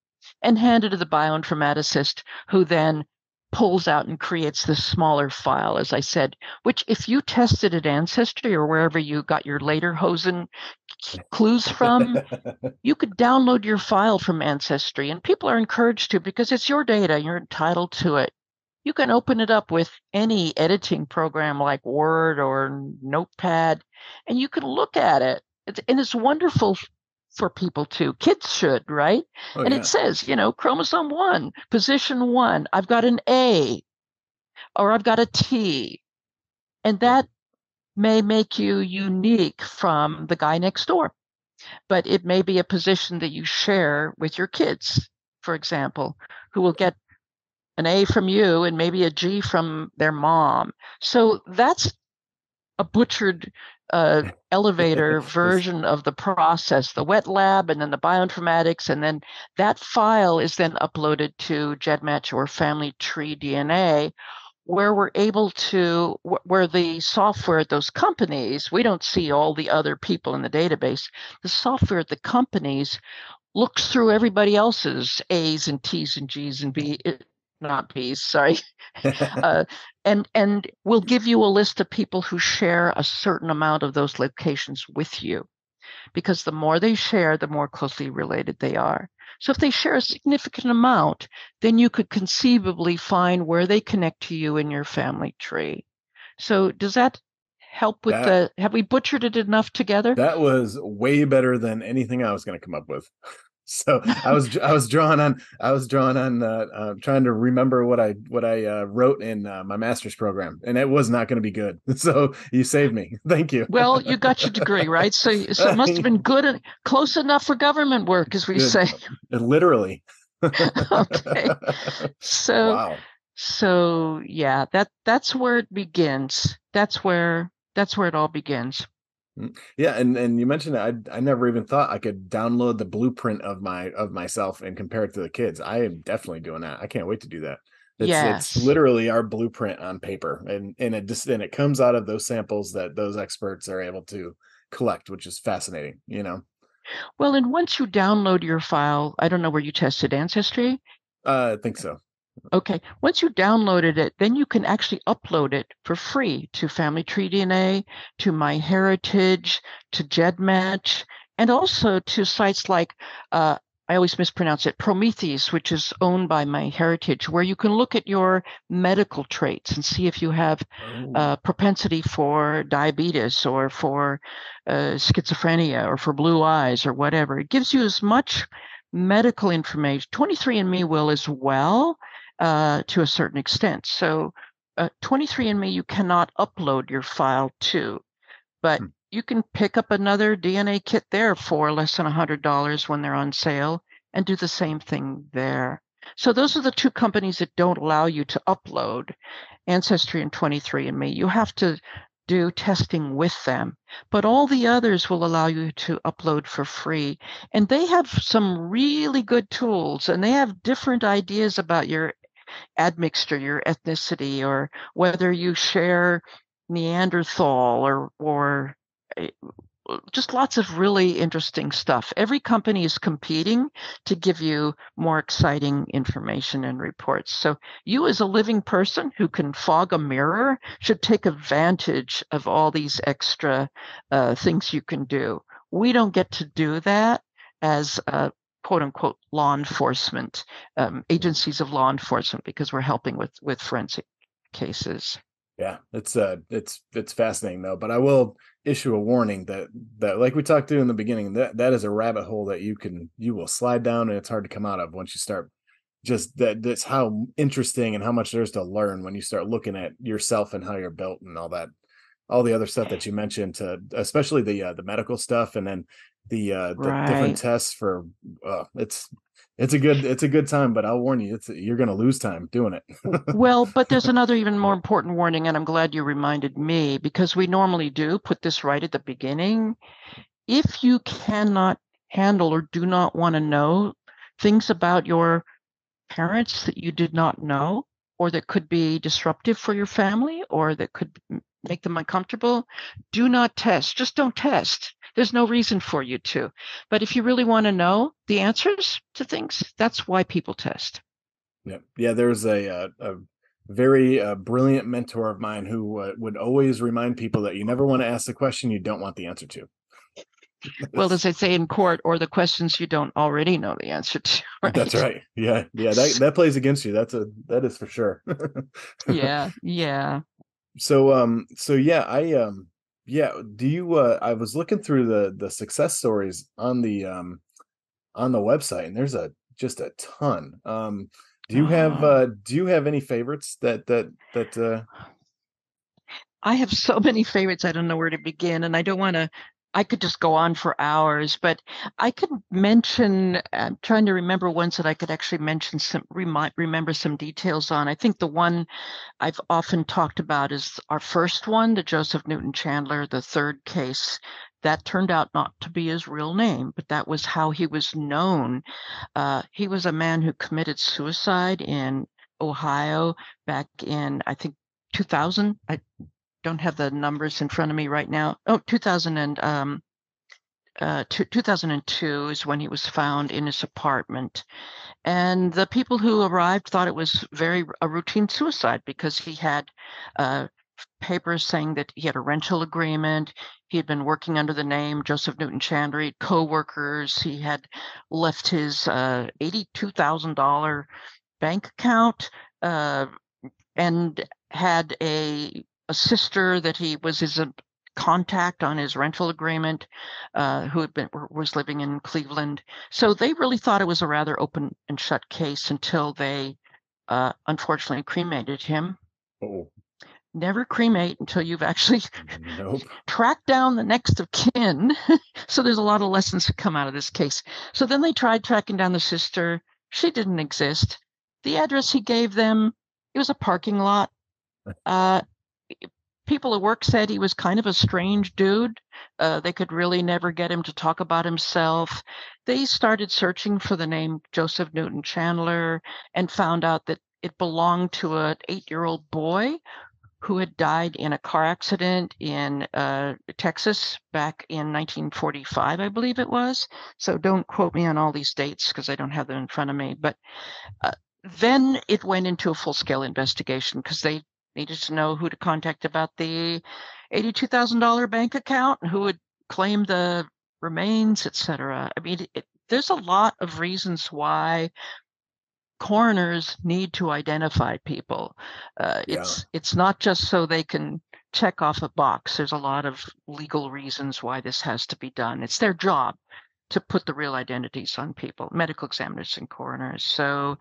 and handed to the bioinformaticist, who then pulls out and creates this smaller file, as I said, which if you tested at Ancestry or wherever you got your lederhosen clues from, you could download your file from Ancestry, and people are encouraged to because it's your data. You're entitled to it. You can open it up with any editing program like Word or Notepad, and you can look at it. It's, and it's wonderful for people too. Kids should, right? Oh, and yeah. it says, you know, chromosome one, position one, I've got an A or I've got a T. And that may make you unique from the guy next door, but it may be a position that you share with your kids, for example, who will get an A from you and maybe a G from their mom. So that's a butchered uh, elevator version of the process, the wet lab and then the bioinformatics. And then that file is then uploaded to GEDmatch or Family Tree DNA. where we're able to where the software at those companies we don't see all the other people in the database the software at the companies looks through everybody else's a's and t's and g's and b eh, not b's sorry uh, and and will give you a list of people who share a certain amount of those locations with you because the more they share the more closely related they are so if they share a significant amount, then you could conceivably find where they connect to you in your family tree. So does that help with that, the have we butchered it enough together? That was way better than anything I was going to come up with. so I was I was drawing on I was drawing on uh, uh, trying to remember what I what I uh, wrote in uh, my master's program, and it was not going to be good. So you saved me. Thank you. well, you got your degree, right? So so it must have been good and close enough for government work, as we good. say. Literally. okay. So wow. so yeah, that that's where it begins. That's where that's where it all begins. Mm, yeah, and and you mentioned that I I never even thought I could download the blueprint of my of myself and compare it to the kids. I am definitely doing that. I can't wait to do that. It's yes. it's literally our blueprint on paper, and and it just and it comes out of those samples that those experts are able to collect, which is fascinating. You know. Well, and once you download your file, I don't know where you tested Ancestry. Uh, I think so. Okay. Once you downloaded it, then you can actually upload it for free to Family Tree DNA, to MyHeritage, to GEDmatch, and also to sites like uh, I always mispronounce it, Prometheus, which is owned by MyHeritage, where you can look at your medical traits and see if you have oh. uh, propensity for diabetes or for uh, schizophrenia or for blue eyes or whatever. It gives you as much medical information. 23andMe will as well, uh, to a certain extent. So uh, 23andMe, you cannot upload your file to, but hmm. you can pick up another DNA kit there for less than $100 when they're on sale and do the same thing there. So those are the two companies that don't allow you to upload Ancestry and 23andMe. You have to do testing with them, but all the others will allow you to upload for free. And they have some really good tools and they have different ideas about your admixture, your ethnicity, or whether you share Neanderthal or or eh, just lots of really interesting stuff. Every company is competing to give you more exciting information and reports. So you as a living person who can fog a mirror should take advantage of all these extra uh, things you can do. We don't get to do that as uh, quote unquote law enforcement um, agencies of law enforcement because we're helping with with forensic cases. Yeah it's uh it's it's fascinating though but i will issue a warning that that like we talked to in the beginning that that is a rabbit hole that you can you will slide down and it's hard to come out of once you start just that that's how interesting and how much there's to learn when you start looking at yourself and how you're built and all that all the other stuff that you mentioned to especially the uh, the medical stuff and then the uh the right. different tests for uh it's it's a good it's a good time but i'll warn you it's you're going to lose time doing it. Well but there's another even more important warning and i'm glad you reminded me because we normally do put this right at the beginning. If you cannot handle or do not want to know things about your parents that you did not know or that could be disruptive for your family or that could make them uncomfortable do not test just don't test there's no reason for you to. But if you really want to know the answers to things, that's why people test. Yeah, yeah. There's a a, a very uh, brilliant mentor of mine who uh, would always remind people that you never want to ask the question you don't want the answer to. well, as I say in court, or the questions you don't already know the answer to. Right? That's right. Yeah, yeah. That that plays against you. That's a that is for sure. yeah, yeah. So um, so yeah, I um, yeah do you uh i was looking through the the success stories on the um on the website and there's a just a ton um do you have uh, uh do you have any favorites that that that uh I have so many favorites. I don't know where to begin, and I don't want to I could just go on for hours, but I could mention. I'm trying to remember ones that I could actually mention some remind, remember some details on. I think the one I've often talked about is our first one, the Joseph Newton Chandler, the third case. That turned out not to be his real name, but that was how he was known. Uh, he was a man who committed suicide in Ohio back in, I think, 2000. I don't have the numbers in front of me right now. Oh, 2000 and um, uh, 2002 is when he was found in his apartment. And the people who arrived thought it was very a routine suicide because he had uh, papers saying that he had a rental agreement. He had been working under the name Joseph Newton Chandler. co-workers. He had left his uh, $82,000 bank account uh, and had a a sister that he was his contact on his rental agreement uh, who had been was living in Cleveland. So they really thought it was a rather open and shut case until they uh, unfortunately cremated him. Oh. Never cremate until you've actually nope. tracked down the next of kin. so there's a lot of lessons that come out of this case. So then they tried tracking down the sister. She didn't exist. The address he gave them, it was a parking lot. Uh, people at work said he was kind of a strange dude. Uh, they could really never get him to talk about himself. They started searching for the name Joseph Newton Chandler and found out that it belonged to an eight year old boy who had died in a car accident in uh, Texas back in 1945, I believe it was. So don't quote me on all these dates because I don't have them in front of me. But uh, then it went into a full scale investigation because they needed to know who to contact about the $82,000 bank account and who would claim the remains, etc. I mean, it, there's a lot of reasons why coroners need to identify people. Uh, yeah. It's it's not just so they can check off a box. There's a lot of legal reasons why this has to be done. It's their job to put the real identities on people, medical examiners and coroners. So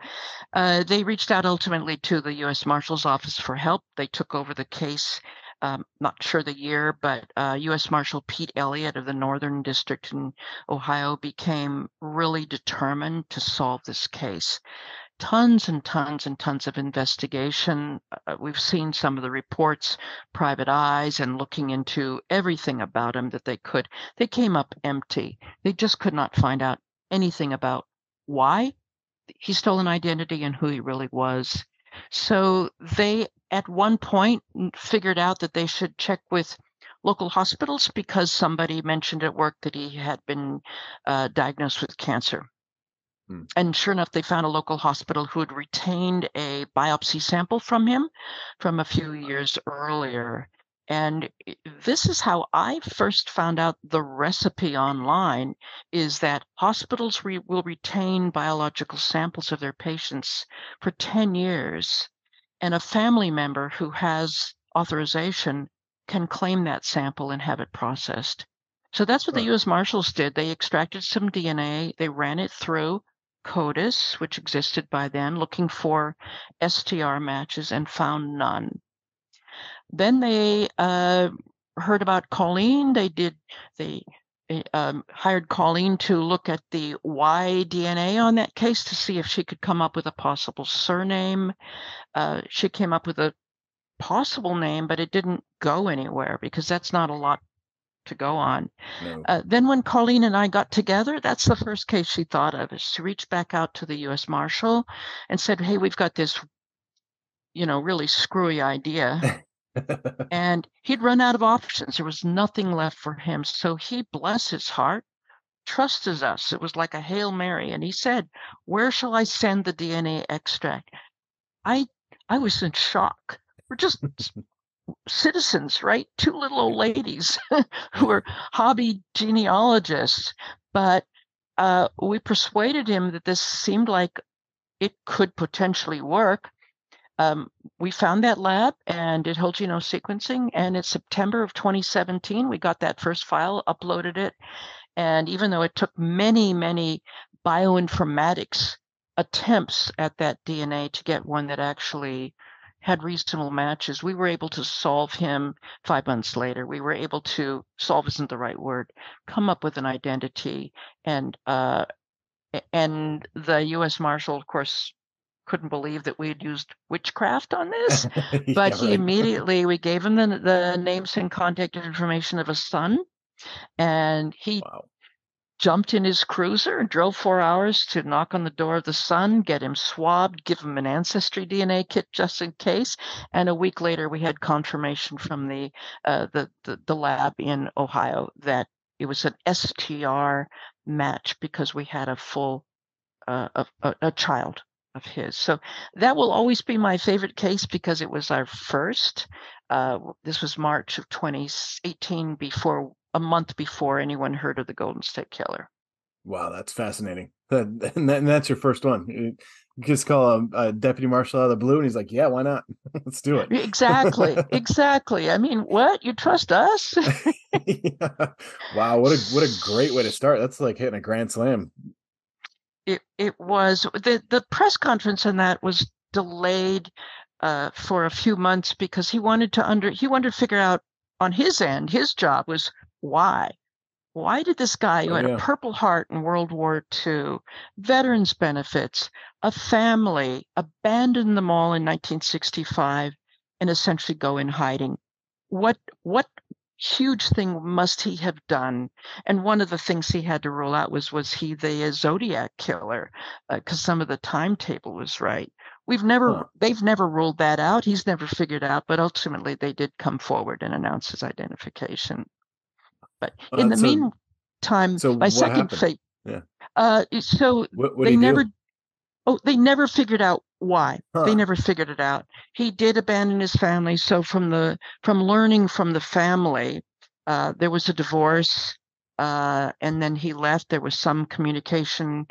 uh, they reached out ultimately to the U.S. Marshal's Office for help. They took over the case. Um, not sure the year, but uh, U.S. Marshal Pete Elliott of the Northern District in Ohio became really determined to solve this case tons and tons and tons of investigation. Uh, we've seen some of the reports, private eyes, and looking into everything about him that they could. They came up empty. They just could not find out anything about why he stole an identity and who he really was. So they, at one point, figured out that they should check with local hospitals because somebody mentioned at work that he had been uh, diagnosed with cancer. Hmm. And sure enough, they found a local hospital who had retained a biopsy sample from him from a few years earlier. And this is how I first found out the recipe online is that hospitals re- will retain biological samples of their patients for 10 years, and a family member who has authorization can claim that sample and have it processed. So that's what the US Marshals did. They extracted some DNA, they ran it through, CODIS, which existed by then, looking for STR matches and found none. Then they uh, heard about Colleen. They did they, they um, hired Colleen to look at the Y DNA on that case to see if she could come up with a possible surname. Uh, she came up with a possible name, but it didn't go anywhere because that's not a lot to go on. No. Uh, then when Colleen and I got together, that's the first case she thought of is she reached back out to the U.S. Marshal and said, "Hey, we've got this, you know, really screwy idea." and he'd run out of options. There was nothing left for him. So he, bless his heart, trusted us. It was like a Hail Mary. And he said, Where shall I send the DNA extract? I I was in shock. We're just citizens, right? Two little old ladies who were hobby genealogists. But uh, we persuaded him that this seemed like it could potentially work. Um, we found that lab and did whole genome sequencing. And in September of 2017, we got that first file, uploaded it. And even though it took many, many bioinformatics attempts at that DNA to get one that actually had reasonable matches, we were able to solve him five months later. We were able to solve isn't the right word, come up with an identity, and uh, and the U.S. Marshal, of course, couldn't believe that we had used witchcraft on this, yeah, but he right. immediately we gave him the the names and contact information of a son, and he. Wow. Jumped in his cruiser and drove four hours to knock on the door of the son, get him swabbed, give him an ancestry DNA kit just in case. And a week later, we had confirmation from the uh, the, the the lab in Ohio that it was an STR match because we had a full uh, a, a child of his. So that will always be my favorite case because it was our first. Uh, this was March of 2018, before a month before anyone heard of the Golden State Killer. Wow, that's fascinating. and, that, and that's your first one. You just call a, a, deputy marshal out of the blue, and he's like, "Yeah, why not? Let's do it." Exactly, exactly. I mean, what you trust us? yeah. Wow, what a what a great way to start. That's like hitting a grand slam. It it was the the press conference and that was delayed uh, for a few months because he wanted to under he wanted to figure out on his end his job was why why did this guy who oh, had yeah. a Purple Heart in World War II, veterans benefits, a family, abandon them all in 1965 and essentially go in hiding? What what huge thing must he have done? And one of the things he had to rule out was was he the Zodiac killer? Because uh, some of the timetable was right. We've never huh. they've never ruled that out. He's never figured out, but ultimately they did come forward and announce his identification. But uh, in the so, meantime, so my second fate. Yeah. Uh, so what, what they never. Do? Oh, they never figured out why. Huh. They never figured it out. He did abandon his family. So from the from learning from the family, uh, there was a divorce, uh, and then he left. There was some communication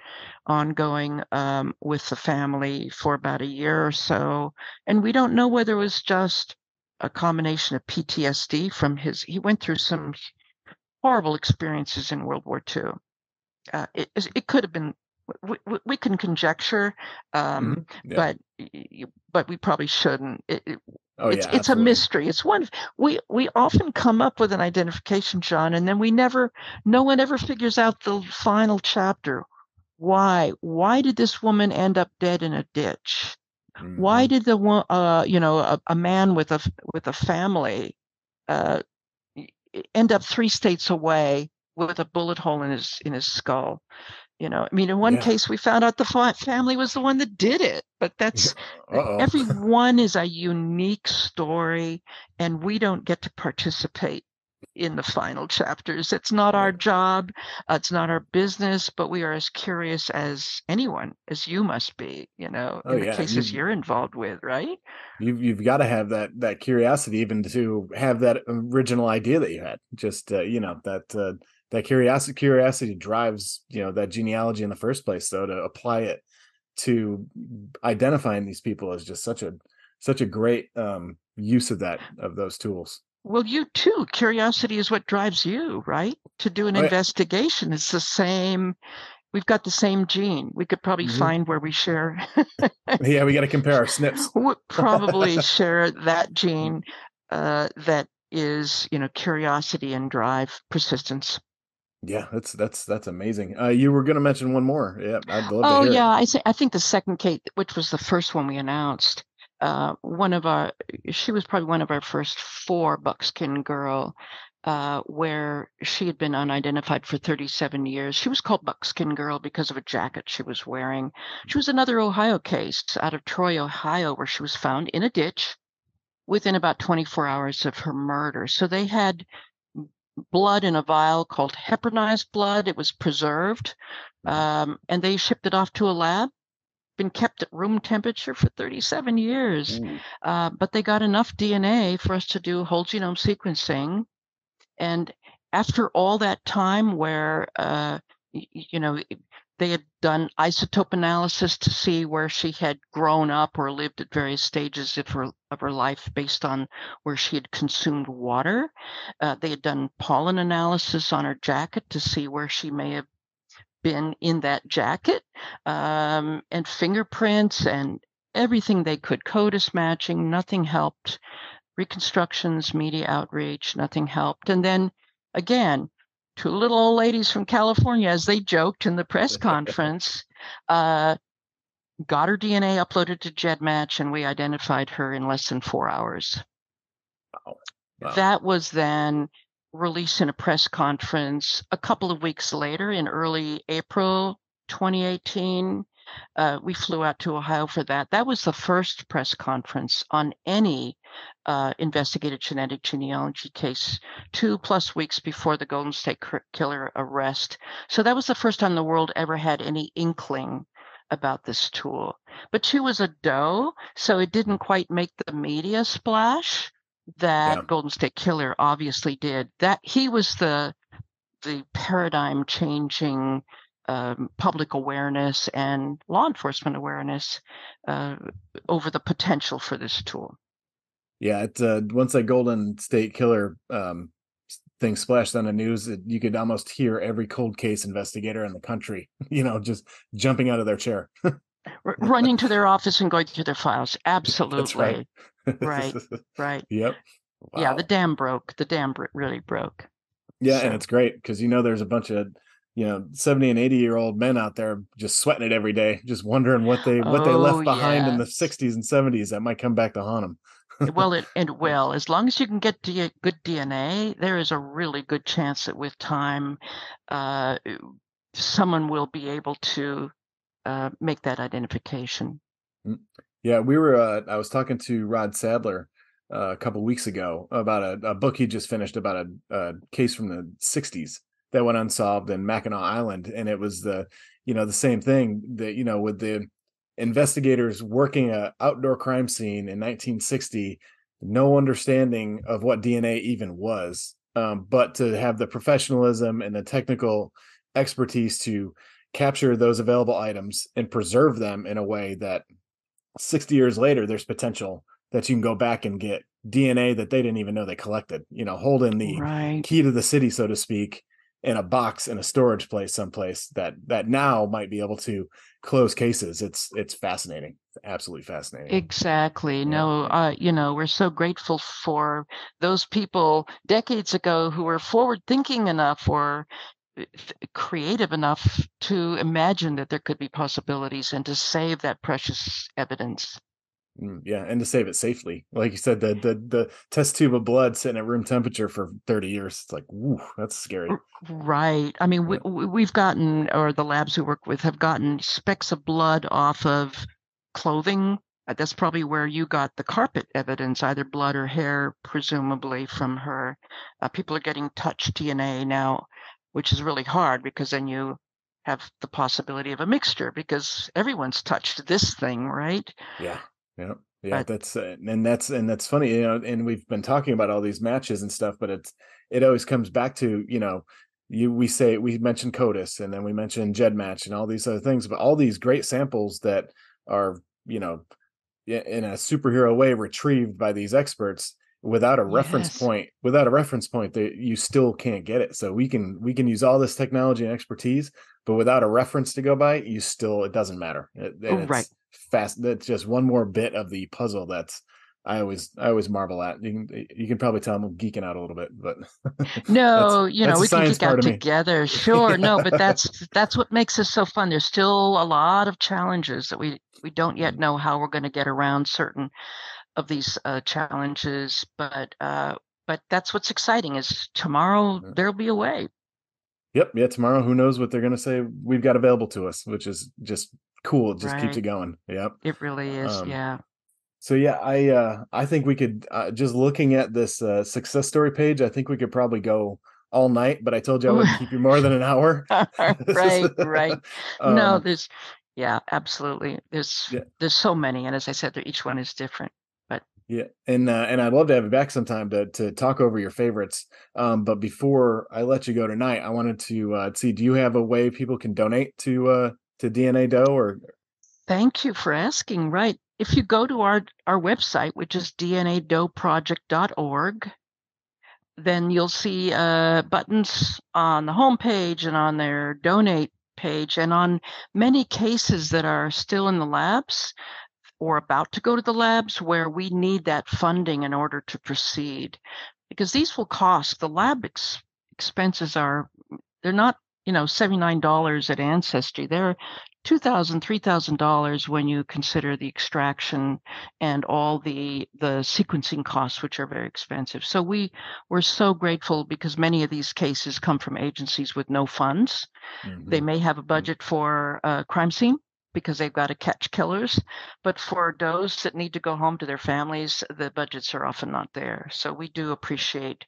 ongoing um, with the family for about a year or so, and we don't know whether it was just a combination of PTSD from his. He went through some horrible experiences in World War II. Uh, it, it could have been we, we can conjecture, um, mm-hmm. yeah. but but we probably shouldn't. It, it, oh, it's yeah, it's a mystery. It's one we we often come up with an identification, John, and then we never. No one ever figures out the final chapter. Why? Why did this woman end up dead in a ditch? Mm-hmm. Why did the one, uh, you know, a, a, man with a with a family, uh, end up three states away with a bullet hole in his in his skull. You know, I mean, in one yeah. case, we found out the family was the one that did it, but that's Uh-oh. every one is a unique story, and we don't get to participate in the final chapters. It's not our job, uh, it's not our business, but we are as curious as anyone, as you must be, you know, oh, in the yeah. cases you've, you're involved with, right? You've you've got to have that that curiosity even to have that original idea that you had. Just uh, you know, that uh, that curiosity curiosity drives, you know, that genealogy in the first place though to apply it to identifying these people is just such a such a great um use of that of those tools. Well, you too. Curiosity is what drives you, right? To do an investigation. It's the same. We've got the same gene. We could probably mm-hmm. find where we share. yeah, we got to compare our SNPs. we probably share that gene uh, that is, you know, curiosity and drive, persistence. Yeah, that's that's that's amazing. Uh, you were going to mention one more. Yeah, I'd love to. oh, yeah, I say I think the second Kate, which was the first one we announced, uh, one of our she was probably one of our first four buckskin girl uh, where she had been unidentified for 37 years. She was called Buckskin Girl because of a jacket she was wearing. She was another Ohio case out of Troy, Ohio, where she was found in a ditch within about 24 hours of her murder. So they had blood in a vial called heparinized blood. It was preserved, um, and they shipped it off to a lab been kept at room temperature for 37 years. Mm. Uh, but they got enough DNA for us to do whole genome sequencing. And after all that time, where, uh, you know, they had done isotope analysis to see where she had grown up or lived at various stages of her of her life based on where she had consumed water. Uh, they had done pollen analysis on her jacket to see where she may have been in that jacket um, and fingerprints and everything they could. CODIS matching, nothing helped. Reconstructions, media outreach, nothing helped. And then again, two little old ladies from California, as they joked in the press conference, uh, got her DNA uploaded to GEDmatch, and we identified her in less than four hours. Wow. Wow. That was then release in a press conference a couple of weeks later in early April 2018. Uh, we flew out to Ohio for that. That was the first press conference on any uh, investigated genetic genealogy case, two plus weeks before the Golden State Killer arrest. So that was the first time the world ever had any inkling about this tool. But she was a doe, so it didn't quite make the media splash that yeah. Golden State Killer obviously did. That he was the the paradigm changing um, public awareness and law enforcement awareness uh, over the potential for this tool. Yeah, it's uh, once that Golden State Killer um, thing splashed on the news, it, you could almost hear every cold case investigator in the country, you know, just jumping out of their chair. running to their office and going through their files. Absolutely. right. Right. Right. Yep. Wow. Yeah, the dam broke. The dam really broke. Yeah, so. and it's great because you know there's a bunch of you know 70 and 80 year old men out there just sweating it every day, just wondering what they what oh, they left behind yes. in the 60s and 70s that might come back to haunt them. well, it, and well, as long as you can get D- good DNA, there is a really good chance that with time, uh, someone will be able to uh, make that identification. Yeah, we were. Uh, I was talking to Rod Sadler uh, a couple weeks ago about a, a, book he just finished about a, a, case from the '60s that went unsolved in Mackinac Island, and it was the you know the same thing that you know with the investigators working a outdoor crime scene in 1960, no understanding of what DNA even was, um, but to have the professionalism and the technical expertise to capture those available items and preserve them in a way that 60 years later there's potential that you can go back and get DNA that they didn't even know they collected, you know, holding the right. key to the city, so to speak, in a box in a storage place someplace that that now might be able to close cases. It's it's fascinating. It's absolutely fascinating. Exactly. Yeah. No, uh, you know, we're so grateful for those people decades ago who were forward thinking enough or creative enough to imagine that there could be possibilities and to save that precious evidence. Mm, yeah, and to save it safely, like you said, the the the test tube of blood sitting at room temperature for thirty years. It's like, woo, that's scary. Right. I mean, we we've gotten, or the labs we work with have gotten specks of blood off of clothing. Uh, that's probably where you got the carpet evidence, either blood or hair, presumably from her. Uh, people are getting touch DNA now which is really hard because then you have the possibility of a mixture because everyone's touched this thing, right? Yeah. Yeah. Yeah, but, that's uh, and that's and that's funny, you know, and we've been talking about all these matches and stuff, but it's it always comes back to, you know, you we say we mentioned CODIS and then we mentioned GEDmatch and all these other things, but all these great samples that are, you know, in a superhero way retrieved by these experts without a reference yes. point without a reference point that you still can't get it so we can we can use all this technology and expertise but without a reference to go by you still it doesn't matter it, oh, right fast that's just one more bit of the puzzle that's I always I always marvel at. You can you can probably tell I'm geeking out a little bit, but no, you know we can geek out together. Sure, yeah. no, but that's that's what makes this so fun. There's still a lot of challenges that we we don't yet mm. know how we're going to get around certain of these uh, challenges, but uh, but that's what's exciting. Is tomorrow there'll be a way. Yep. Yeah. Tomorrow, who knows what they're going to say we've got available to us, which is just cool. It just right. keeps it going. Yep. It really is. Um, yeah. So yeah, I uh, I think we could uh, just looking at this uh, success story page. I think we could probably go all night, but I told you I wouldn't keep you more than an hour. right, right. um, no, there's yeah, absolutely. There's yeah. there's so many, and as I said, each one is different. Yeah, and uh, and I'd love to have you back sometime to to talk over your favorites. Um, but before I let you go tonight, I wanted to uh, see: Do you have a way people can donate to uh, to DNA Doe? Or thank you for asking. Right, if you go to our our website, which is dnadoeproject.org, then you'll see uh, buttons on the homepage and on their donate page, and on many cases that are still in the labs or about to go to the labs where we need that funding in order to proceed because these will cost the lab ex- expenses are they're not you know $79 at ancestry they're two thousand, three thousand dollars when you consider the extraction and all the the sequencing costs, which are very expensive. So we we're so grateful because many of these cases come from agencies with no funds. Mm-hmm. They may have a budget for a crime scene because they've got to catch killers, but for those that need to go home to their families, the budgets are often not there. So we do appreciate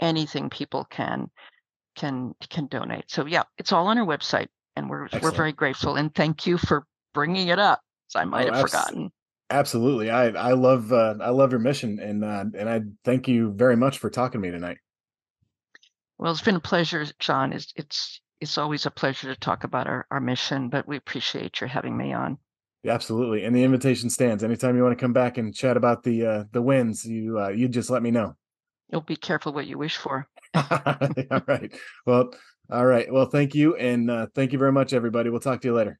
anything people can can can donate. So yeah, it's all on our website and we're Excellent. we're very grateful and thank you for bringing it up. I might oh, have abs- forgotten. Absolutely, I I love uh, I love your mission and uh, and I thank you very much for talking to me tonight. Well, it's been a pleasure, John. It's it's it's always a pleasure to talk about our, our mission, but we appreciate your having me on. Yeah, absolutely, and the invitation stands. Anytime you want to come back and chat about the uh, the wins, you uh, you just let me know. You'll be careful what you wish for. all right. Well, all right. Well, thank you. And uh, thank you very much, everybody. We'll talk to you later.